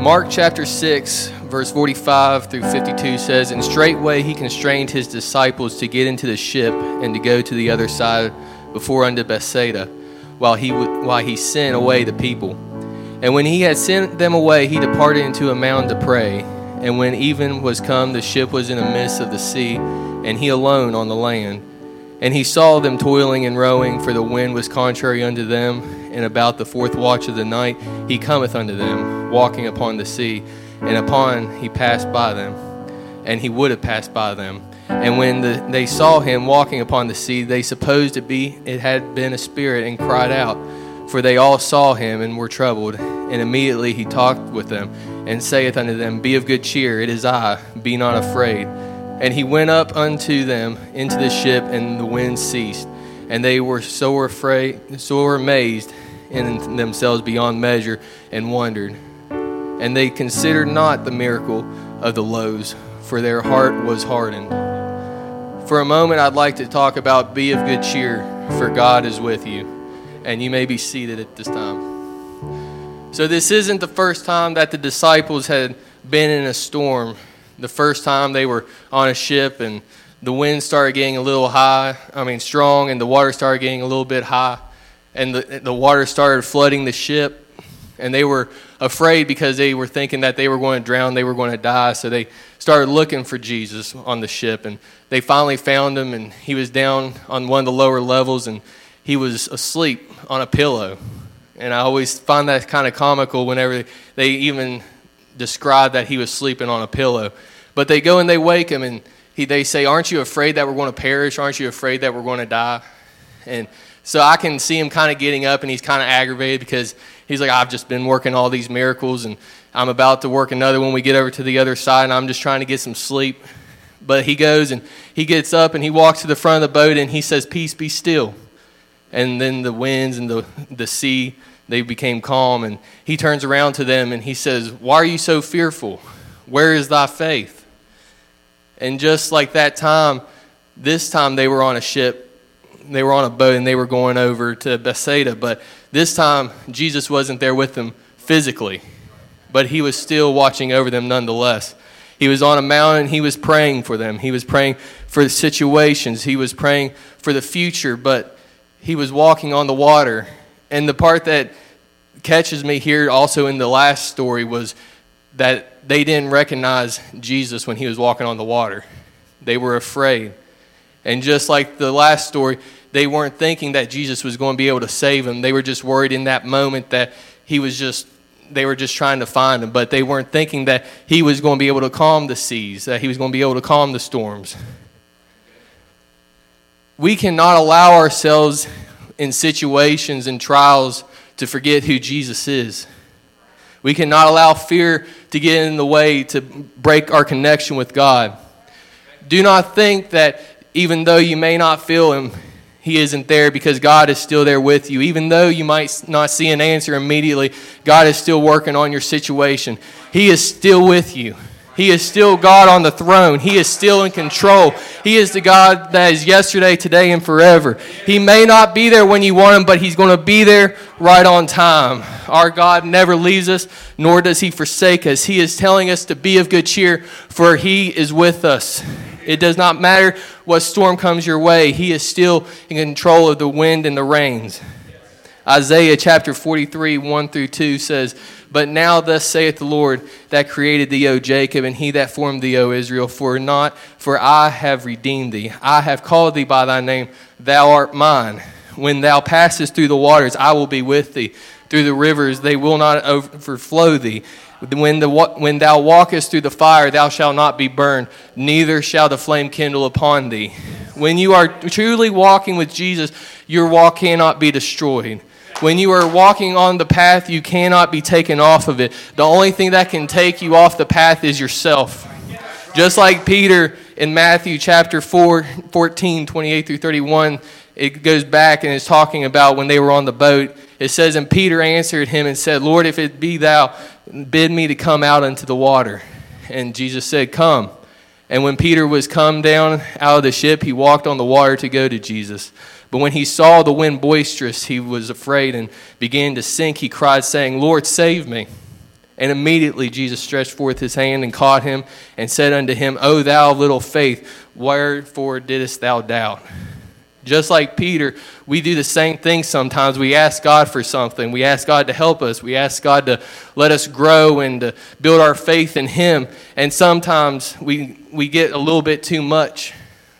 Mark chapter 6, verse 45 through 52 says, And straightway he constrained his disciples to get into the ship and to go to the other side before unto Bethsaida, while he, while he sent away the people. And when he had sent them away, he departed into a mountain to pray. And when even was come, the ship was in the midst of the sea, and he alone on the land. And he saw them toiling and rowing, for the wind was contrary unto them. And about the fourth watch of the night he cometh unto them, walking upon the sea. And upon he passed by them, and he would have passed by them. And when the, they saw him walking upon the sea, they supposed it be it had been a spirit, and cried out. For they all saw him and were troubled. And immediately he talked with them, and saith unto them, Be of good cheer, it is I, be not afraid. And he went up unto them into the ship, and the wind ceased. And they were so afraid, so amazed in themselves beyond measure, and wondered. And they considered not the miracle of the loaves, for their heart was hardened. For a moment, I'd like to talk about be of good cheer, for God is with you. And you may be seated at this time. So, this isn't the first time that the disciples had been in a storm the first time they were on a ship and the wind started getting a little high, I mean strong, and the water started getting a little bit high, and the, the water started flooding the ship. And they were afraid because they were thinking that they were going to drown, they were going to die. So they started looking for Jesus on the ship. And they finally found him, and he was down on one of the lower levels, and he was asleep on a pillow. And I always find that kind of comical whenever they even describe that he was sleeping on a pillow. But they go and they wake him, and he, they say, Aren't you afraid that we're going to perish? Aren't you afraid that we're going to die? And so I can see him kind of getting up, and he's kind of aggravated because he's like, I've just been working all these miracles, and I'm about to work another when we get over to the other side, and I'm just trying to get some sleep. But he goes and he gets up and he walks to the front of the boat and he says, Peace be still. And then the winds and the, the sea they became calm. And he turns around to them and he says, Why are you so fearful? Where is thy faith? And just like that time, this time they were on a ship, they were on a boat, and they were going over to Bethsaida. But this time, Jesus wasn't there with them physically, but he was still watching over them nonetheless. He was on a mountain, he was praying for them, he was praying for the situations, he was praying for the future, but he was walking on the water and the part that catches me here also in the last story was that they didn't recognize Jesus when he was walking on the water. They were afraid. And just like the last story, they weren't thinking that Jesus was going to be able to save them. They were just worried in that moment that he was just they were just trying to find him, but they weren't thinking that he was going to be able to calm the seas, that he was going to be able to calm the storms. We cannot allow ourselves in situations and trials to forget who Jesus is. We cannot allow fear to get in the way to break our connection with God. Do not think that even though you may not feel Him, He isn't there because God is still there with you. Even though you might not see an answer immediately, God is still working on your situation. He is still with you. He is still God on the throne. He is still in control. He is the God that is yesterday, today, and forever. He may not be there when you want him, but he's going to be there right on time. Our God never leaves us, nor does he forsake us. He is telling us to be of good cheer, for he is with us. It does not matter what storm comes your way, he is still in control of the wind and the rains. Isaiah chapter 43, 1 through 2 says, But now thus saith the Lord that created thee, O Jacob, and he that formed thee, O Israel, for not, for I have redeemed thee. I have called thee by thy name, thou art mine. When thou passest through the waters, I will be with thee. Through the rivers, they will not overflow thee. When, the, when thou walkest through the fire, thou shalt not be burned, neither shall the flame kindle upon thee. When you are truly walking with Jesus, your walk cannot be destroyed. When you are walking on the path, you cannot be taken off of it. The only thing that can take you off the path is yourself. Just like Peter in Matthew chapter 4, 14, 28 through 31, it goes back and is talking about when they were on the boat. It says, And Peter answered him and said, Lord, if it be thou, bid me to come out into the water. And Jesus said, Come. And when Peter was come down out of the ship, he walked on the water to go to Jesus. But when he saw the wind boisterous, he was afraid and began to sink. He cried, saying, Lord, save me. And immediately Jesus stretched forth his hand and caught him and said unto him, O thou little faith, wherefore didst thou doubt? Just like Peter, we do the same thing sometimes. We ask God for something. We ask God to help us. We ask God to let us grow and to build our faith in Him. And sometimes we, we get a little bit too much.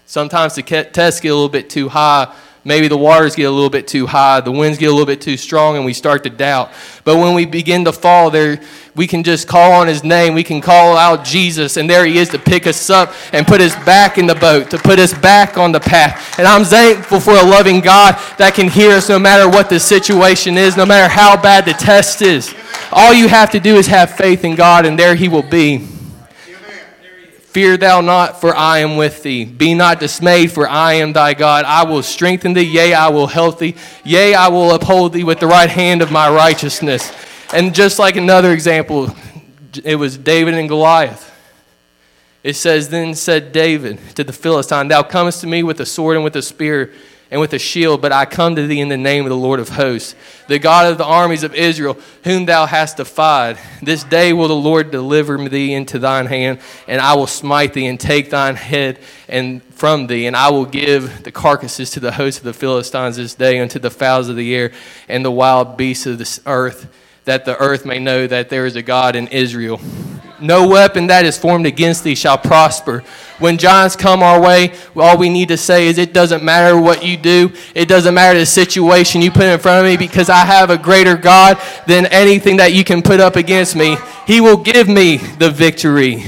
Sometimes the tests get a little bit too high Maybe the waters get a little bit too high, the winds get a little bit too strong, and we start to doubt. But when we begin to fall, there we can just call on His name. We can call out Jesus, and there He is to pick us up and put us back in the boat, to put us back on the path. And I'm thankful for a loving God that can hear us no matter what the situation is, no matter how bad the test is. All you have to do is have faith in God, and there He will be. Fear thou not, for I am with thee. Be not dismayed, for I am thy God. I will strengthen thee, yea, I will help thee. Yea, I will uphold thee with the right hand of my righteousness. And just like another example, it was David and Goliath. It says, Then said David to the Philistine, Thou comest to me with a sword and with a spear and with a shield, but I come to thee in the name of the Lord of hosts, the God of the armies of Israel, whom thou hast defied. This day will the Lord deliver thee into thine hand, and I will smite thee and take thine head and from thee, and I will give the carcasses to the hosts of the Philistines this day unto the fowls of the air and the wild beasts of the earth, that the earth may know that there is a God in Israel. No weapon that is formed against thee shall prosper. When giants come our way, all we need to say is, It doesn't matter what you do. It doesn't matter the situation you put in front of me because I have a greater God than anything that you can put up against me. He will give me the victory.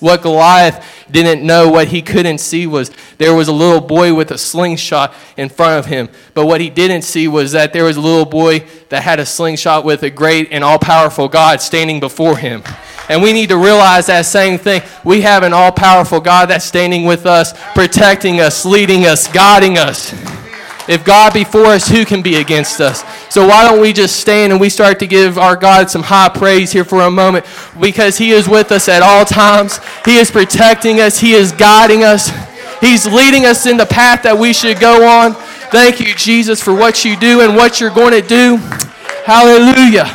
What Goliath didn't know, what he couldn't see was there was a little boy with a slingshot in front of him. But what he didn't see was that there was a little boy that had a slingshot with a great and all powerful God standing before him. And we need to realize that same thing. We have an all powerful God that's standing with us, protecting us, leading us, guiding us. If God be for us, who can be against us? So why don't we just stand and we start to give our God some high praise here for a moment because He is with us at all times. He is protecting us. He is guiding us. He's leading us in the path that we should go on. Thank you, Jesus, for what you do and what you're going to do. Hallelujah.